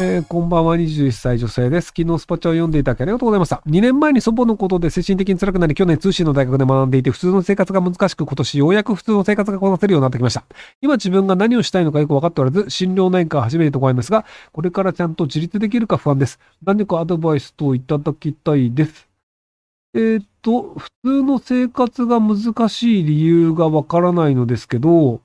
えー、こんばんは、21歳女性です。昨日スパチャを読んでいただきありがとうございました。2年前に祖母のことで精神的に辛くなり、去年通信の大学で学んでいて、普通の生活が難しく、今年ようやく普通の生活がこなせるようになってきました。今自分が何をしたいのかよく分かっておらず、心療内科は初めてとこありますが、これからちゃんと自立できるか不安です。何かアドバイスといただきたいです。えー、っと、普通の生活が難しい理由がわからないのですけど、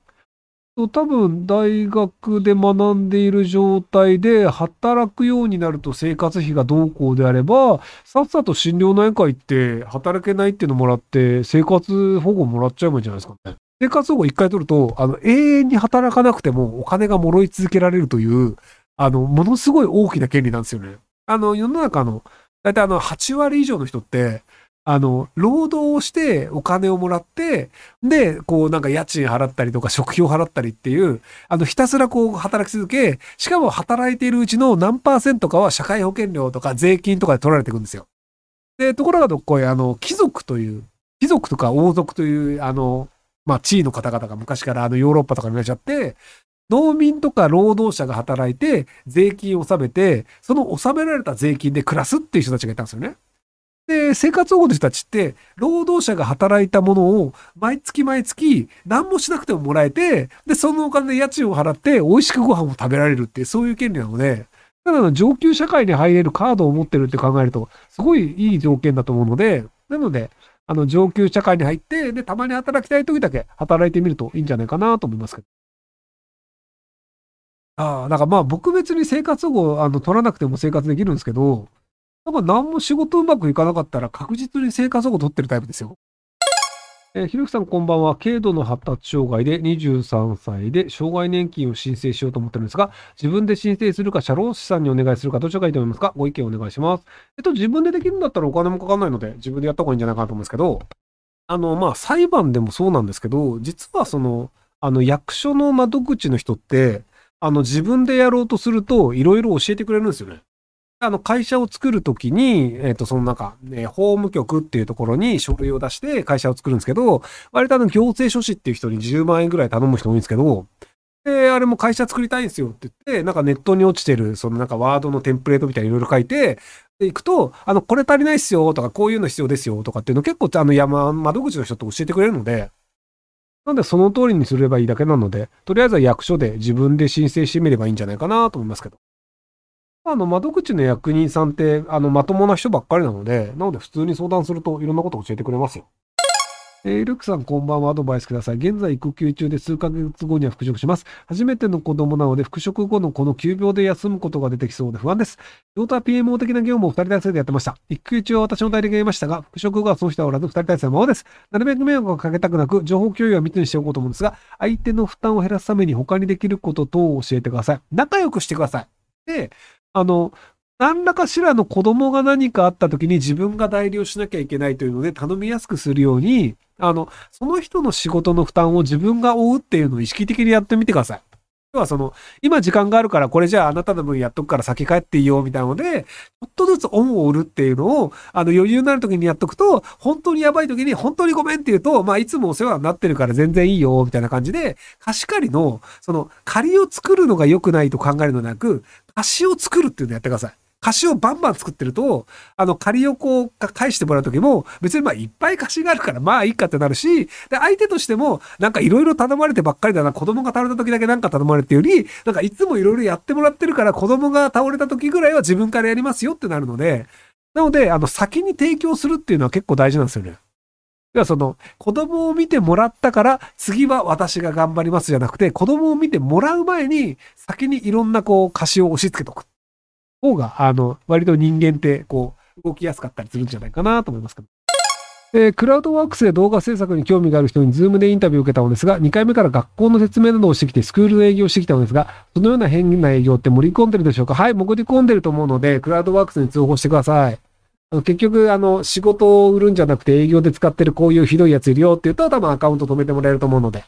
多分大学で学んでいる状態で働くようになると生活費がどうこうであれば、さっさと心療内科行って働けないっていうのもらって生活保護もらっちゃえばいいんじゃないですかね。生活保護一回取ると、あの、永遠に働かなくてもお金がもろい続けられるという、あの、ものすごい大きな権利なんですよね。あの、世の中の、だいたいあの、8割以上の人って、あの、労働をしてお金をもらって、で、こうなんか家賃払ったりとか食費を払ったりっていう、あの、ひたすらこう働き続け、しかも働いているうちの何パーセントかは社会保険料とか税金とかで取られていくんですよ。で、ところがどっこい、あの、貴族という、貴族とか王族という、あの、まあ、地位の方々が昔からあのヨーロッパとかにいらっしゃって、農民とか労働者が働いて税金を納めて、その納められた税金で暮らすっていう人たちがいたんですよね。で、生活保護の人たちって、労働者が働いたものを毎月毎月何もしなくてももらえて、で、そのお金で家賃を払って美味しくご飯を食べられるって、そういう権利なので、ただの上級社会に入れるカードを持ってるって考えると、すごいいい条件だと思うので、なので、あの、上級社会に入って、で、たまに働きたい時だけ働いてみるといいんじゃないかなと思いますけど。ああ、だからまあ僕別に生活保護、あの、取らなくても生活できるんですけど、なんか何も仕事うまくいかなかったら確実に生活保護取ってるタイプですよ。えー、ひろゆきさんこんばんは。軽度の発達障害で23歳で障害年金を申請しようと思ってるんですが、自分で申請するか、社労士さんにお願いするか、どちらがいいと思いますか？ご意見お願いします。えっと、自分でできるんだったらお金もかかんないので、自分でやった方がいいんじゃないかなと思うんですけど、あの、まあ、裁判でもそうなんですけど、実はその、あの、役所の窓口の人って、あの、自分でやろうとすると、いろいろ教えてくれるんですよね。あの、会社を作るときに、えっ、ー、と、その中、ね、法務局っていうところに書類を出して会社を作るんですけど、割とあの、行政書士っていう人に10万円ぐらい頼む人多いんですけど、で、あれも会社作りたいんですよって言って、なんかネットに落ちてる、そのなんかワードのテンプレートみたいにいろいろ書いて、で、行くと、あの、これ足りないっすよとか、こういうの必要ですよとかっていうの結構、あの、山、窓口の人って教えてくれるので、なんでその通りにすればいいだけなので、とりあえずは役所で自分で申請してみればいいんじゃないかなと思いますけど。あの、窓口の役人さんって、あの、まともな人ばっかりなので、なので普通に相談するといろんなこと教えてくれますよ。えー、ルックさん、こんばんは。アドバイスください。現在、育休中で数ヶ月後には復職します。初めての子供なので、復職後のこの急病で休むことが出てきそうで不安です。状態 PMO 的な業務を二人体制でやってました。育休中は私の代理がいましたが、復職後はその人はおらず、二人体制のままです。なるべく迷惑をかけたくなく、情報共有は密にしておこうと思うんですが、相手の負担を減らすために他にできること等を教えてください。仲良くしてください。で、あの、何らかしらの子供が何かあった時に自分が代理をしなきゃいけないというので頼みやすくするように、あの、その人の仕事の負担を自分が負うっていうのを意識的にやってみてください。はその、今時間があるからこれじゃああなたの分やっとくから先帰っていいよみたいなので、ちょっとずつ恩を売るっていうのを、あの余裕になる時にやっとくと、本当にやばい時に本当にごめんって言うと、まあいつもお世話になってるから全然いいよみたいな感じで、貸し借りの、その借りを作るのが良くないと考えるのではなく、貸しを作るっていうのをやってください。貸しをバンバン作ってると、あの、仮をこう、返してもらうときも、別にまあ、いっぱい貸しがあるから、まあいいかってなるし、で、相手としても、なんかいろいろ頼まれてばっかりだな、子供が倒れた時だけなんか頼まれてより、なんかいつもいろいろやってもらってるから、子供が倒れた時ぐらいは自分からやりますよってなるので、なので、あの、先に提供するっていうのは結構大事なんですよね。要はその、子供を見てもらったから、次は私が頑張りますじゃなくて、子供を見てもらう前に、先にいろんなこう、貸しを押し付けとく。方が、あの、割と人間って、こう、動きやすかったりするんじゃないかなと思いますけど。えー、クラウドワークスで動画制作に興味がある人に Zoom でインタビューを受けたのですが、2回目から学校の説明などをしてきて、スクールの営業をしてきたのですが、そのような変な営業って盛り込んでるでしょうか？はい、盛り込んでると思うので、クラウドワークスに通報してください。結局、あの、仕事を売るんじゃなくて営業で使ってるこういうひどいやついるよって言うと、多分アカウント止めてもらえると思うので。